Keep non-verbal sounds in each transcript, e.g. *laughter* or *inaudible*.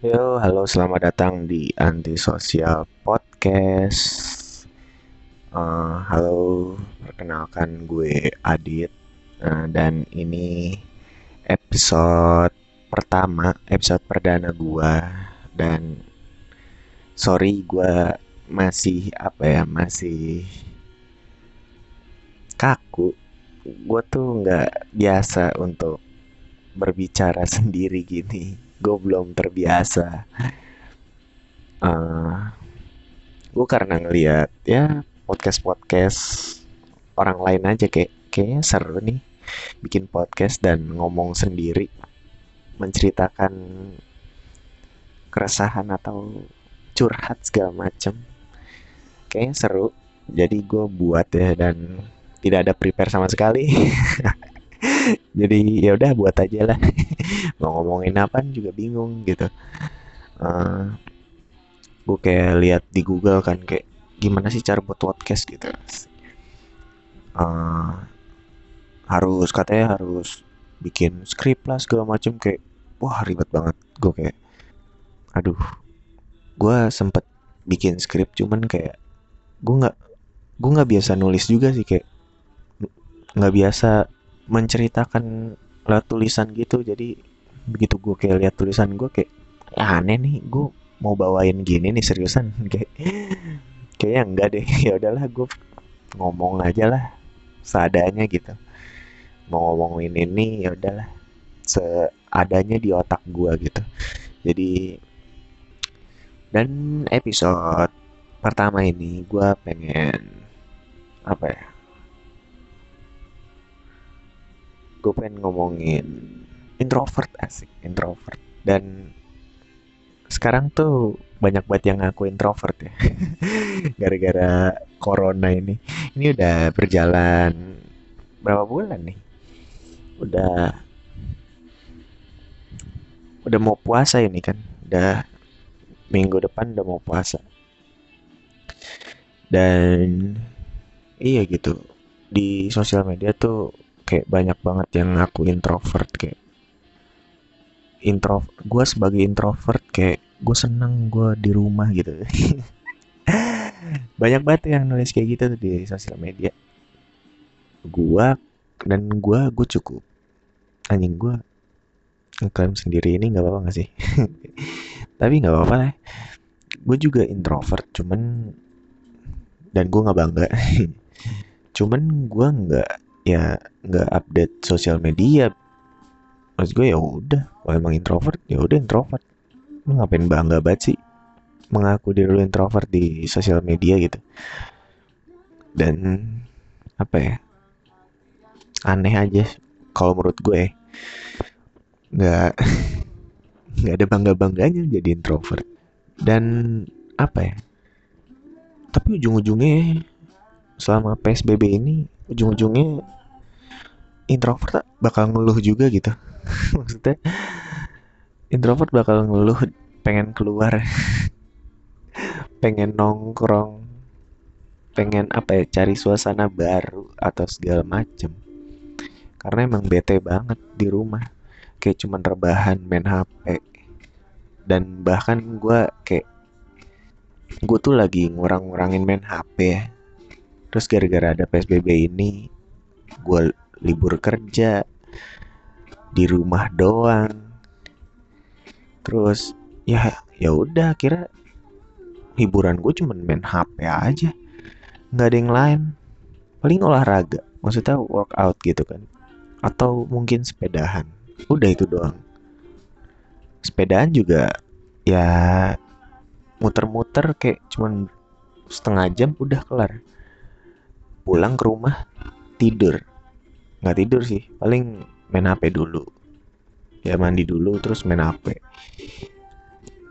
Yo, halo, selamat datang di Antisosial Podcast. Eh, halo, perkenalkan gue Adit Eh, dan ini episode pertama, episode perdana gue dan sorry gue masih apa ya, masih kaku. Gue tuh nggak biasa untuk berbicara *laughs* sendiri gini. Gue belum terbiasa. eh gue karena ngeliat ya podcast podcast orang lain aja kayak kayaknya seru nih bikin podcast dan ngomong sendiri menceritakan keresahan atau curhat segala macem. Kayaknya seru. Jadi gue buat ya dan tidak ada prepare sama sekali. *laughs* Jadi ya udah buat aja lah *laughs* mau ngomongin apa juga bingung gitu. Eh gue kayak lihat di Google kan kayak gimana sih cara buat podcast gitu. Eh, harus katanya harus bikin skrip lah segala macem kayak wah ribet banget. Gue kayak aduh gue sempet bikin skrip cuman kayak gue nggak gue nggak biasa nulis juga sih kayak nggak biasa menceritakan lewat tulisan gitu. Jadi begitu gue kayak lihat tulisan gue kayak "Ya, aneh nih gue mau bawain gini nih seriusan. *laughs* Kayak kayaknya enggak deh. *laughs* Ya udahlah gue ngomong aja lah seadanya gitu. Mau ngomongin ini ya udahlah seadanya di otak gue gitu. Jadi dan episode pertama ini gue pengen apa ya gue pengen ngomongin introvert asik introvert. Dan sekarang tuh banyak banget yang ngaku introvert ya. *laughs* Gara-gara corona ini. Ini udah berjalan berapa bulan nih? Udah udah mau puasa ini kan? Udah minggu depan udah mau puasa. Dan iya gitu di sosial media tuh kayak banyak banget yang ngaku introvert kayak intro gue sebagai introvert kayak gue seneng gue di rumah gitu. *laughs* Banyak banget yang nulis kayak gitu di sosial media. Gua dan gua gue cukup. Anjing gua ngeklaim sendiri ini nggak apa-apa nggak sih? *laughs* Tapi nggak apa-apa lah. Gue juga introvert cuman dan gue nggak bangga. *laughs* Cuman gue nggak ya nggak update sosial media maksud gue ya udah. Kalau emang introvert ya udah introvert. Lu ngapain bangga banget sih? Mengaku diri lu introvert di sosial media gitu. Dan apa ya? Aneh aja kalau menurut gue nggak *laughs* nggak ada bangga bangganya jadi introvert. Dan apa ya? Tapi ujung-ujungnya selama psbb ini ujung-ujungnya introvert bakal ngeluh juga gitu *laughs* maksudnya introvert bakal ngeluh pengen keluar pengen nongkrong pengen apa ya cari suasana baru atau segala macem. Karena emang bete banget di rumah. Kayak cuman rebahan main HP dan bahkan gue kayak gue tuh lagi ngurang-ngurangin main HP ya. Terus gara-gara ada PSBB ini gue libur kerja di rumah doang. Terus ya ya udah kira hiburan gue cuman main HP aja. Nggak ada yang lain. Paling olahraga maksudnya workout gitu kan. Atau mungkin sepedahan. Udah itu doang. Sepedaan juga ya muter-muter kayak cuman setengah jam udah kelar. Pulang ke rumah tidur. Nggak tidur sih paling main HP dulu. Ya mandi dulu terus main HP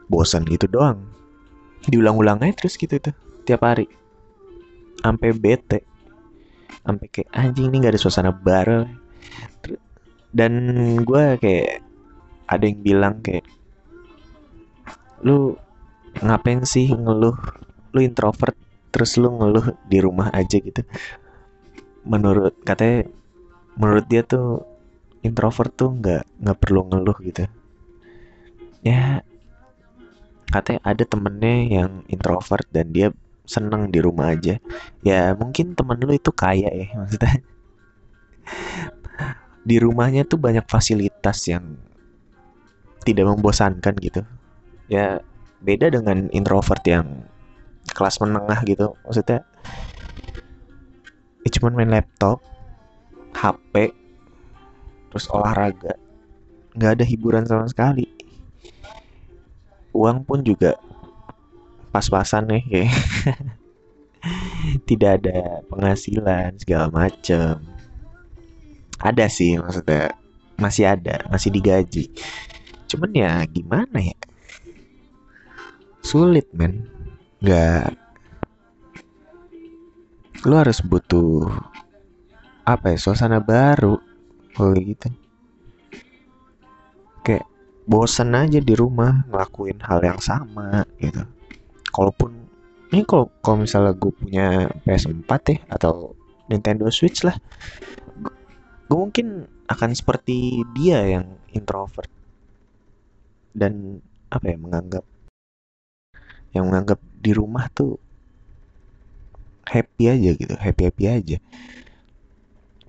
bosan gitu doang. Diulang-ulang aja terus gitu tuh. Tiap hari. Sampai bete. Sampai kayak anjing ini nggak ada suasana baru dan gue kayak ada yang bilang kayak lu ngapain sih ngeluh? Lu introvert terus lu ngeluh di rumah aja gitu. Menurut katanya menurut dia tuh introvert tuh nggak nggak perlu ngeluh gitu. Ya katanya ada temennya yang introvert dan dia seneng di rumah aja. Ya mungkin temen lu itu kaya ya *laughs* maksudnya. Di rumahnya tuh banyak fasilitas yang tidak membosankan gitu. Ya beda dengan introvert yang kelas menengah gitu maksudnya. Ya cuman main laptop HP terus olahraga. Nggak ada hiburan sama sekali. Uang pun juga pas-pasan nih kayak *laughs* tidak ada penghasilan segala macem. Ada sih maksudnya. Masih ada masih digaji. Cuman ya gimana ya? Sulit men. Nggak. Lu harus butuh apa ya suasana baru kalau gitu. Kayak bosen aja di rumah ngelakuin hal yang sama gitu. Kalaupun ini kalau kalau misalnya gue punya PS4 ya atau Nintendo Switch lah gue mungkin akan seperti dia yang introvert. Dan apa ya menganggap yang menganggap di rumah tuh happy aja gitu happy happy aja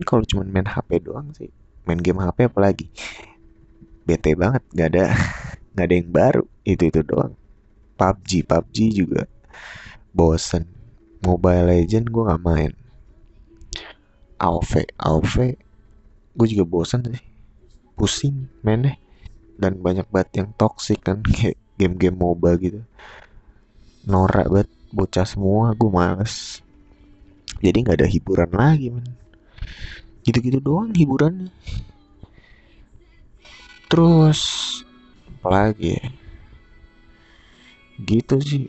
kalau cuma main HP doang sih. Main game HP apalagi. Bete banget. Nggak ada *laughs* nggak ada yang baru. Itu itu doang. PUBG PUBG juga bosen. Mobile Legend gue nggak main. AoV AoV gue juga bosen sih. Pusing mainnya. Dan banyak banget yang toxic kan *laughs* kayak game-game MOBA gitu. Norak banget. Bocah semua gue males. Jadi nggak ada hiburan lagi man gitu-gitu doang hiburannya. Terus apalagi ya? Gitu sih.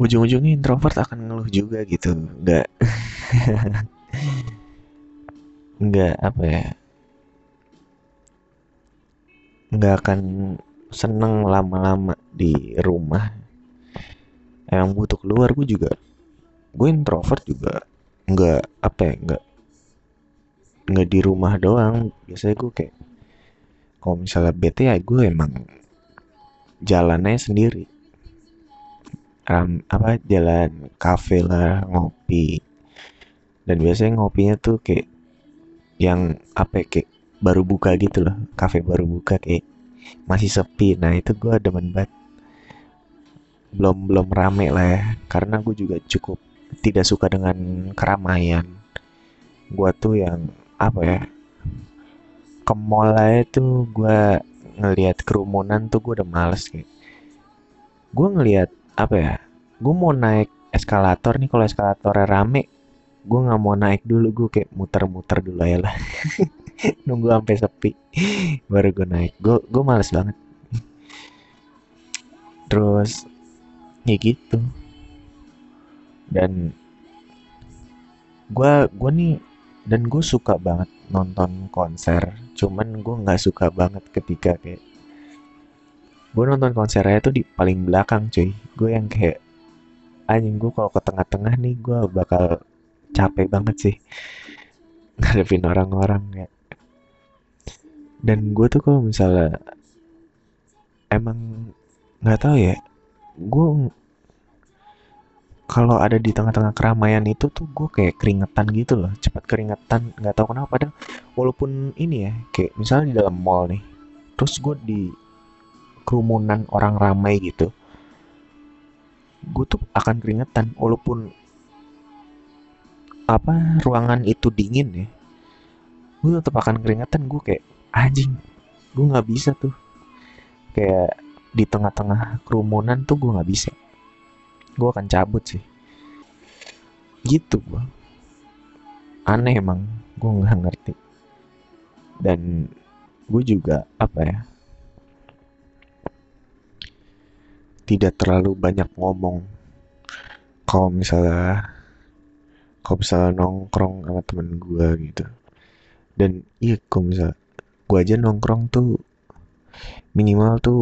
Ujung-ujungnya introvert akan ngeluh juga gitu. Nggak. *laughs* Nggak apa ya? Nggak akan seneng lama-lama di rumah. Emang butuh keluar gue juga gue introvert juga nggak apa ya nggak nggak di rumah doang. Biasanya gue kayak kalau misalnya bete ya gue emang jalannya sendiri. Ram, apa jalan kafe lah ngopi. Dan biasanya ngopinya tuh kayak yang apa ya, kayak baru buka gitu loh. Kafe baru buka kayak masih sepi. Nah itu gue demen banget. Belum belum rame lah ya. Karena gue juga cukup tidak suka dengan keramaian. Gue tuh yang apa ya ke mall aja tuh gue ngelihat kerumunan tuh gue udah males kayak gue ngelihat apa ya gue mau naik eskalator nih kalau eskalatornya rame gue nggak mau naik dulu gue kayak muter-muter dulu ya lah. *laughs* Nunggu sampai sepi baru gue naik. Gue gue males banget. Terus ya gitu dan gue gue nih dan gue suka banget nonton konser. Cuman gue nggak suka banget ketika kayak gue nonton konsernya tuh di paling belakang cuy. Gue yang kayak anjing gue kalau ke tengah-tengah nih gue bakal capek banget sih *laughs* ngadepin orang-orang ya dan gue tuh kalau misalnya emang nggak tahu ya gue kalau ada di tengah-tengah keramaian itu tuh gue kayak keringetan gitu loh cepat keringetan nggak tahu kenapa. Padahal walaupun ini ya kayak misalnya di dalam mall nih terus gue di kerumunan orang ramai gitu gue tuh akan keringetan walaupun apa ruangan itu dingin ya gue tetap akan keringetan. Gue kayak anjing gue nggak bisa tuh. Kayak di tengah-tengah kerumunan tuh gue nggak bisa gue akan cabut sih. Gitu gue aneh emang gue nggak ngerti. Dan gue juga apa ya tidak terlalu banyak ngomong. Kalau misalnya kalau misalnya nongkrong sama temen gue gitu. Dan iya kalau misalnya gue aja nongkrong tuh minimal tuh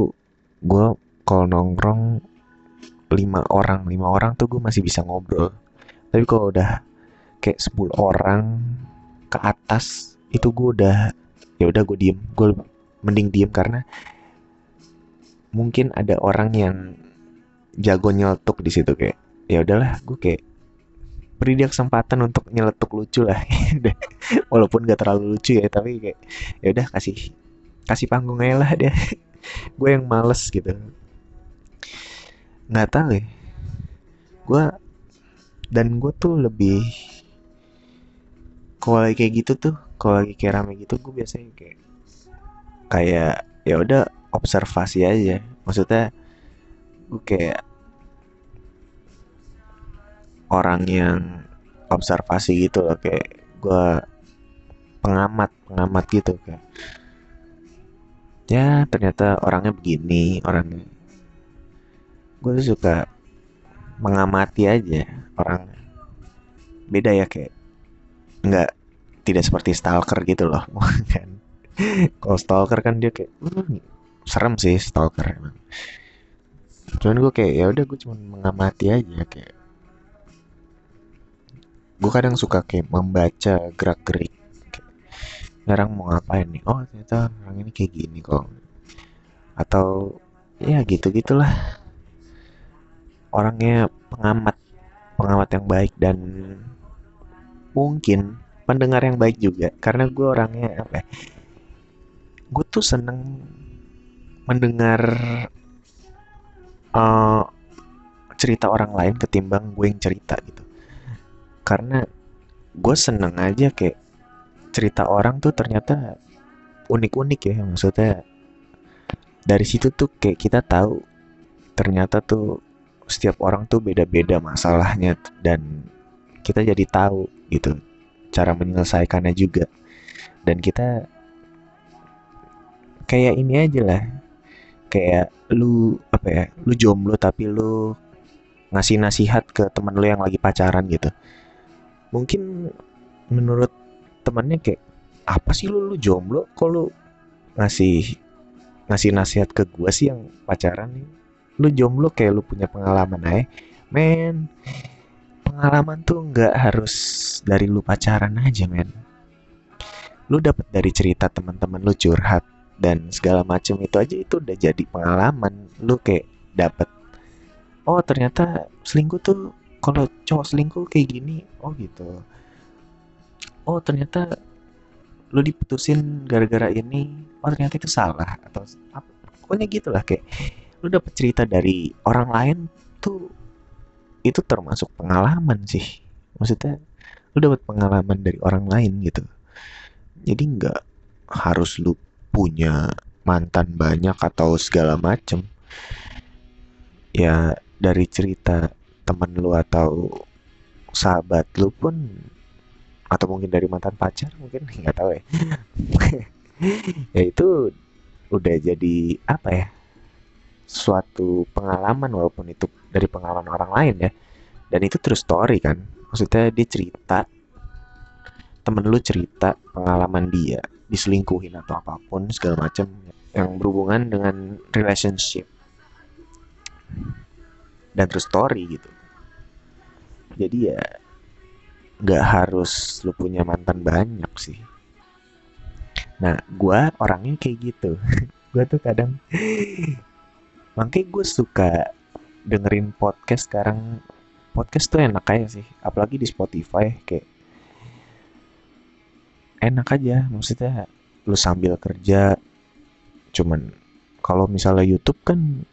gue kalau nongkrong lima orang. Lima orang tuh gue masih bisa ngobrol. Tapi kalau udah kayak 10 orang ke atas itu gue udah ya udah gue diem. Gue mending diem karena mungkin ada orang yang jago nyeletuk di situ kayak ya udahlah gue kayak beri dia kesempatan untuk nyeletuk lucu lah. *laughs* Walaupun gak terlalu lucu ya tapi kayak ya udah kasih kasih panggung aja lah dia. *laughs* Gue yang males gitu nggak tahu ya. Gue dan gue tuh lebih kalau lagi kayak gitu tuh kalau lagi kayak rame gitu gue biasanya kayak kayak ya udah observasi aja. Maksudnya gue kayak orang yang observasi gitu loh kayak gue pengamat pengamat gitu kayak ya ternyata orangnya begini orangnya gue suka mengamati aja orang. Beda ya kayak nggak tidak seperti stalker gitu loh *laughs* kan. Kalau stalker kan dia kayak uh, serem sih stalker emang. Cuman gue kayak ya udah gue cuma mengamati aja kayak gue kadang suka kayak membaca gerak gerik sekarang mau ngapain nih? Oh ternyata orang ini kayak gini kok. Atau ya gitu gitulah orangnya pengamat pengamat yang baik dan mungkin pendengar yang baik juga. Karena gue orangnya apa ya, gue tuh seneng mendengar uh, cerita orang lain ketimbang gue yang cerita gitu. Karena gue seneng aja kayak cerita orang tuh ternyata unik-unik ya. Maksudnya dari situ tuh kayak kita tahu ternyata tuh setiap orang tuh beda-beda masalahnya dan kita jadi tahu gitu cara menyelesaikannya juga. Dan kita kayak ini aja lah. Kayak lu apa ya lu jomblo tapi lu ngasih nasihat ke temen lu yang lagi pacaran gitu. Mungkin menurut temannya kayak apa sih lu lu jomblo? Lu ngasih ngasih nasihat ke gua sih yang pacaran nih lu jomblo kayak lu punya pengalaman aja. Men pengalaman tuh nggak harus dari lu pacaran aja men. Lu dapat dari cerita teman-teman lu curhat dan segala macem itu aja itu udah jadi pengalaman. Lu kayak dapat oh ternyata selingkuh tuh kalau cowok selingkuh kayak gini. Oh gitu. Oh ternyata lu diputusin gara-gara ini. Oh ternyata itu salah atau apa pokoknya gitulah kayak lu dapet cerita dari orang lain tuh itu termasuk pengalaman sih. Maksudnya lu dapet pengalaman dari orang lain gitu. Jadi nggak harus lu punya mantan banyak atau segala macem. Ya dari cerita temen lu atau sahabat lu pun atau mungkin dari mantan pacar mungkin *laughs* nggak tahu ya. *laughs* Ya itu udah jadi apa ya suatu pengalaman walaupun itu dari pengalaman orang lain ya. Dan itu terus story kan. Maksudnya dia cerita temen lu cerita pengalaman dia diselingkuhin atau apa pun segala macam yang berhubungan dengan relationship. Dan terus story gitu. Jadi ya nggak harus lu punya mantan banyak sih. Nah gue orangnya kayak gitu. *laughs* Gue tuh kadang makanya gue suka dengerin podcast sekarang. Podcast tuh enak aja sih apalagi di Spotify kayak enak aja maksudnya lu sambil kerja cuman kalau misalnya YouTube kan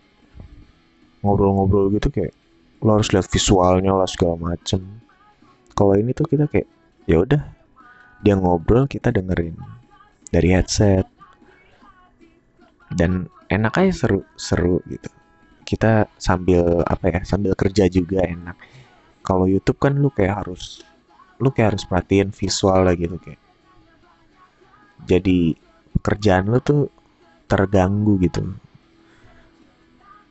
ngobrol-ngobrol gitu kayak lo harus lihat visualnya lah segala macem. Kalau ini tuh kita kayak ya udah dia ngobrol kita dengerin dari headset. Dan enak aja seru seru gitu. Kita sambil apa ya sambil kerja juga enak. Kalau YouTube kan lu kayak harus lu kayak harus perhatiin visual lah gitu kayak. Jadi pekerjaan lu tuh terganggu gitu.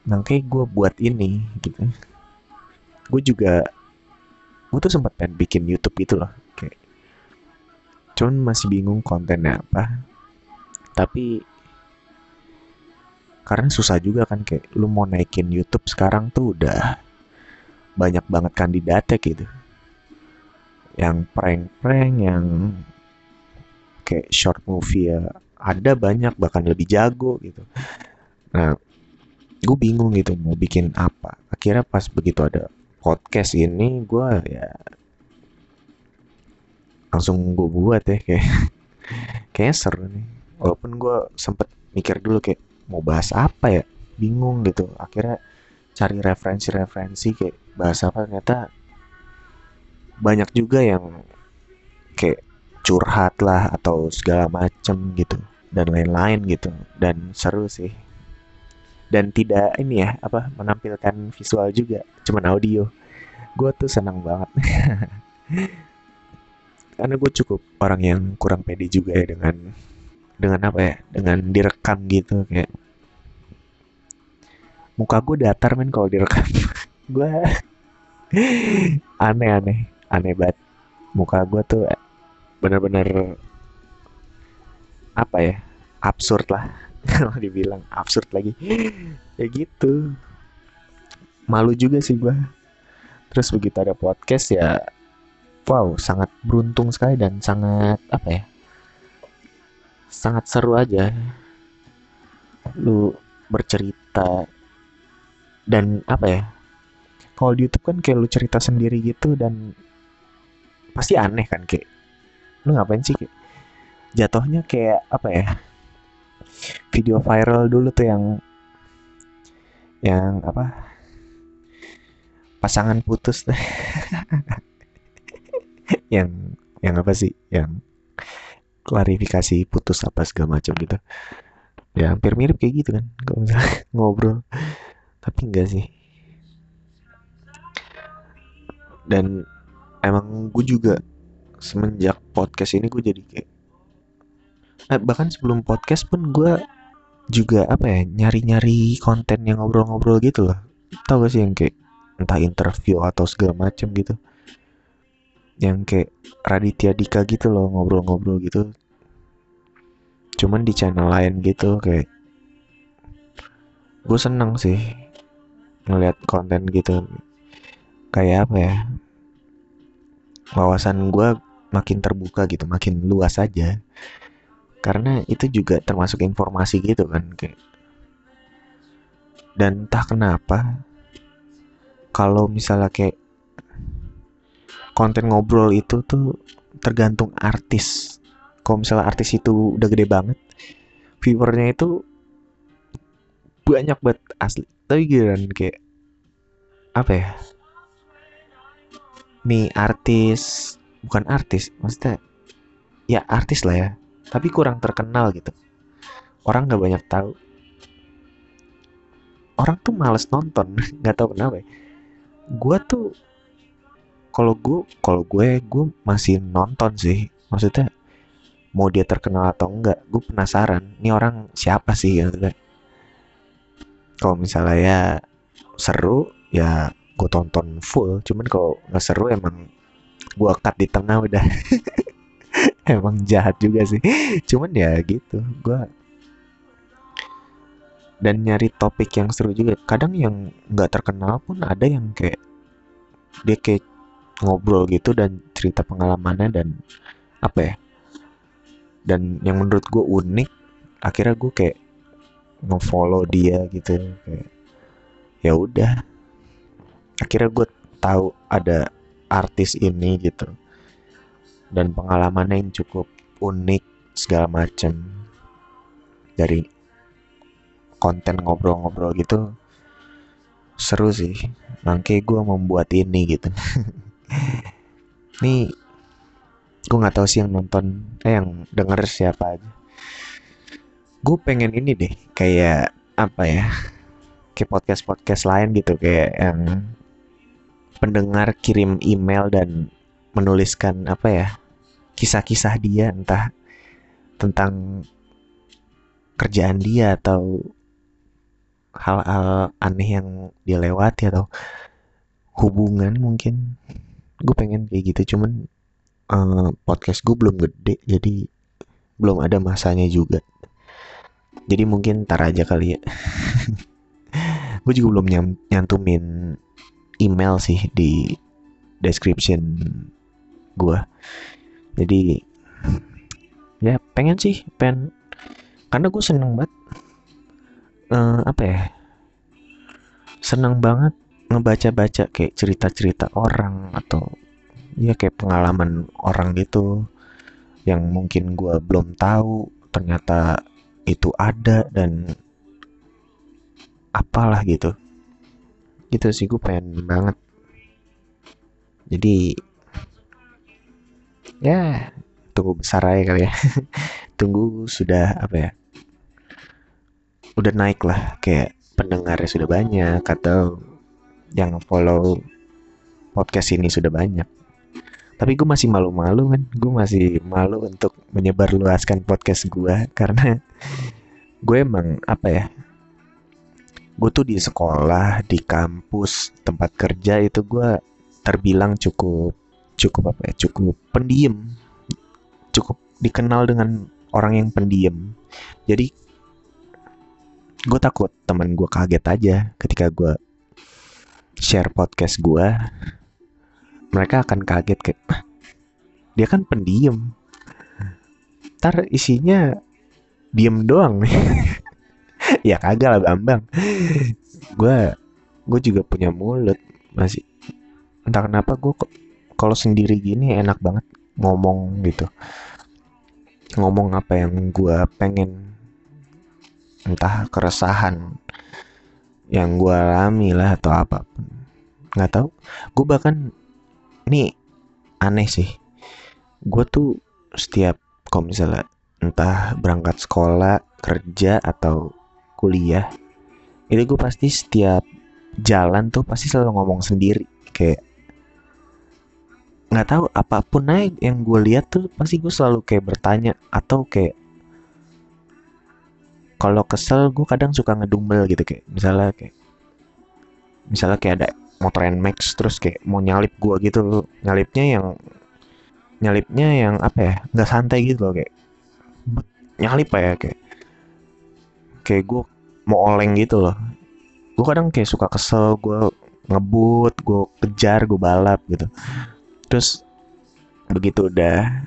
Makanya gue buat ini gitu. Gue juga gue tuh sempat pengen bikin YouTube gitu loh kayak. Cuman masih bingung kontennya apa. Tapi karena susah juga kan kayak lu mau naikin YouTube sekarang tuh udah banyak banget kandidatnya gitu. Yang prank-prank yang kayak short movie ya ada banyak bahkan lebih jago gitu. Nah gue bingung gitu mau bikin apa. Akhirnya pas begitu ada podcast ini gue ya langsung gue buat ya kayak *laughs* kayaknya seru nih. Walaupun gue sempet mikir dulu kayak mau bahas apa ya? Bingung gitu. Akhirnya cari referensi-referensi kayak bahas apa ternyata banyak juga yang kayak curhat lah atau segala macem gitu dan lain-lain gitu. Dan seru sih. Dan tidak ini ya apa menampilkan visual juga cuman audio. Gue tuh senang banget. *laughs* Karena gue cukup orang yang kurang pede juga ya dengan dengan apa ya dengan direkam gitu kayak muka gue datar men kalau direkam. *laughs* Gue aneh aneh aneh banget. Muka gue tuh bener-bener apa ya absurd lah. *laughs* Kalau dibilang absurd lagi. Ya gitu. Malu juga sih gue terus begitu ada podcast ya wow sangat beruntung sekali dan sangat apa ya sangat seru aja. Lu bercerita dan apa ya? Kalau di YouTube kan kayak lu cerita sendiri gitu dan pasti aneh kan kayak lu ngapain sih kayak jatuhnya kayak apa ya? Video viral dulu tuh yang yang apa? Pasangan putus. *laughs* Yang yang apa sih? Yang klarifikasi putus apa segala macam gitu. Ya hampir mirip kayak gitu kan kalau misalnya *laughs* ngobrol. Tapi enggak sih. Dan emang gue juga semenjak podcast ini gue jadi kayak nah, bahkan sebelum podcast pun gue juga apa ya nyari-nyari konten yang ngobrol-ngobrol gitu loh. Tau gak sih yang kayak entah interview atau segala macam gitu yang kayak Raditya Dika gitu loh ngobrol-ngobrol gitu. Cuman di channel lain gitu kayak gue seneng sih ngeliat konten gitu. Kayak apa ya wawasan gue makin terbuka gitu makin luas aja. Karena itu juga termasuk informasi gitu kan kayak dan entah kenapa kalau misalnya kayak konten ngobrol itu tuh tergantung artis. Kalau misalnya artis itu udah gede banget viewernya itu banyak banget asli. Tapi giliran kayak apa ya? Nih artis bukan artis maksudnya ya artis lah ya tapi kurang terkenal gitu. Orang nggak banyak tahu. Orang tuh males nonton *laughs* nggak tahu kenapa ya. gue tuh kalau gue kalau gue gue masih nonton sih. Maksudnya mau dia terkenal atau enggak gue penasaran ini orang siapa sih gitu kalau misalnya ya seru ya gue tonton full. Cuman kalau nggak seru emang gue cut di tengah udah. *laughs* Emang jahat juga sih. Cuman ya gitu gue dan nyari topik yang seru juga. Kadang yang nggak terkenal pun ada yang kayak dia kayak ngobrol gitu dan cerita pengalamannya dan apa ya dan yang menurut gue unik akhirnya gue kayak ngefollow dia gitu kayak ya udah. Akhirnya gue tahu ada artis ini gitu dan pengalamannya yang cukup unik segala macem dari konten ngobrol-ngobrol gitu seru sih. Makanya gue membuat ini gitu *laughs* *laughs* Nih, gue nggak tahu sih yang nonton, eh yang denger siapa aja. Gue pengen ini deh, kayak apa ya? Kayak podcast-podcast lain gitu, kayak yang pendengar kirim email dan menuliskan apa ya? Kisah-kisah dia entah tentang kerjaan dia atau hal-hal aneh yang dilewati atau hubungan mungkin gue pengen kayak gitu cuman uh, podcast gue belum gede jadi belum ada masanya juga. Jadi mungkin tar aja kali ya. *laughs* Gue juga belum nyantumin email sih di description gue jadi ya pengen sih pengen karena gue seneng banget uh, apa ya seneng banget ngebaca-baca kayak cerita-cerita orang atau ya kayak pengalaman orang gitu yang mungkin gue belum tahu ternyata itu ada dan apalah gitu. Gitu sih gue pengen banget. Jadi ya tunggu besar aja kali ya. *laughs* Tunggu sudah apa ya udah naik lah kayak pendengarnya sudah banyak atau yang follow podcast ini sudah banyak. Tapi gue masih malu-malu kan? Gue masih malu untuk menyebarluaskan podcast gue karena gue emang apa ya gue tuh di sekolah di kampus tempat kerja itu gue terbilang cukup cukup apa ya cukup pendiam. Cukup dikenal dengan orang yang pendiam. Jadi gue takut teman gue kaget aja ketika gue share podcast gue mereka akan kaget kayak dia kan pendiam. Ntar isinya diem doang nih. *laughs* Ya kagak lah bambang. Gue gue juga punya mulut masih entah kenapa gue kalau sendiri gini enak banget ngomong gitu. Ngomong apa yang gue pengen entah keresahan yang gue alami lah atau apa pun. Nggak tahu. Gue bahkan ini aneh sih. Gue tuh setiap kalau misalnya entah berangkat sekolah kerja atau kuliah itu gue pasti setiap jalan tuh pasti selalu ngomong sendiri. Kayak nggak tahu apa pun naik yang gue lihat tuh pasti gue selalu kayak bertanya atau kayak kalau kesel gue kadang suka ngedumel gitu kayak misalnya kayak misalnya kayak ada motor Nmax terus kayak mau nyalip gua gitu. Nyalipnya yang nyalipnya yang apa ya nggak santai gitu loh kayak nyalip ya kayak kayak gue mau oleng gitu loh. Gue kadang kayak suka kesel gue ngebut gue kejar gue balap gitu. Terus begitu udah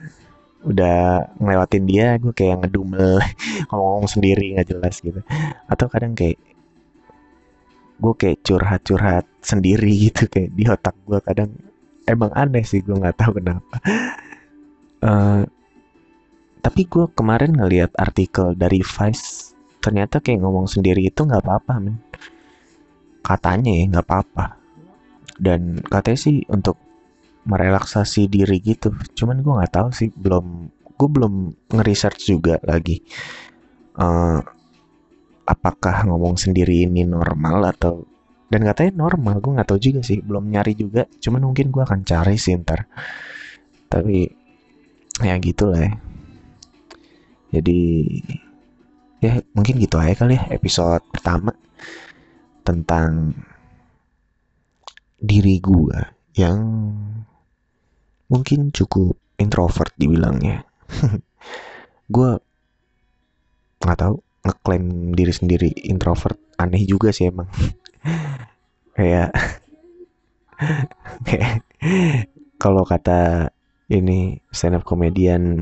udah ngelewatin dia gue kayak ngedumel *laughs* ngomong sendiri nggak jelas gitu. Atau kadang kayak gue kayak curhat-curhat sendiri *laughs* gitu kayak di otak gue kadang emang aneh sih gue nggak tahu kenapa. Uh, *laughs* tapi gue kemarin ngeliat artikel dari Vice ternyata kayak ngomong sendiri itu nggak apa-apa men. Katanya ya nggak apa-apa. Dan katanya sih untuk merelaksasi diri gitu. Cuman gue nggak tahu sih belum gue belum ngeresearch juga lagi. Uh, apakah ngomong sendiri ini normal atau dan katanya normal gue nggak tahu juga sih belum nyari juga. Cuman mungkin gue akan cari sih ntar. Tapi ya gitu lah ya. Jadi ya mungkin gitu aja kali ya episode pertama tentang diri gue yang mungkin cukup introvert dibilangnya. *laughs* Gue nggak tahu ngeklaim diri sendiri introvert aneh juga sih emang. *laughs* Kayak *laughs* kalau kata ini stand up komedian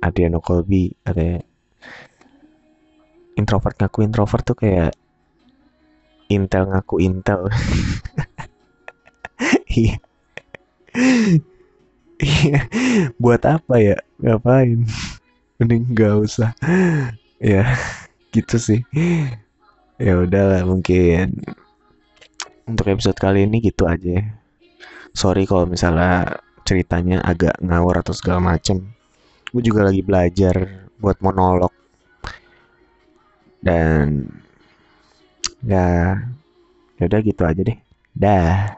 Adriano Colby ada introvert ngaku introvert tuh kayak intel ngaku intel. Iya buat apa ya? Ngapain? Mending nggak usah. Ya gitu sih. Ya udahlah mungkin untuk episode kali ini gitu aja. Sorry kalau misalnya ceritanya agak ngawur atau segala macem. Gue juga lagi belajar buat monolog. Dan ya ya udah gitu aja deh. Dah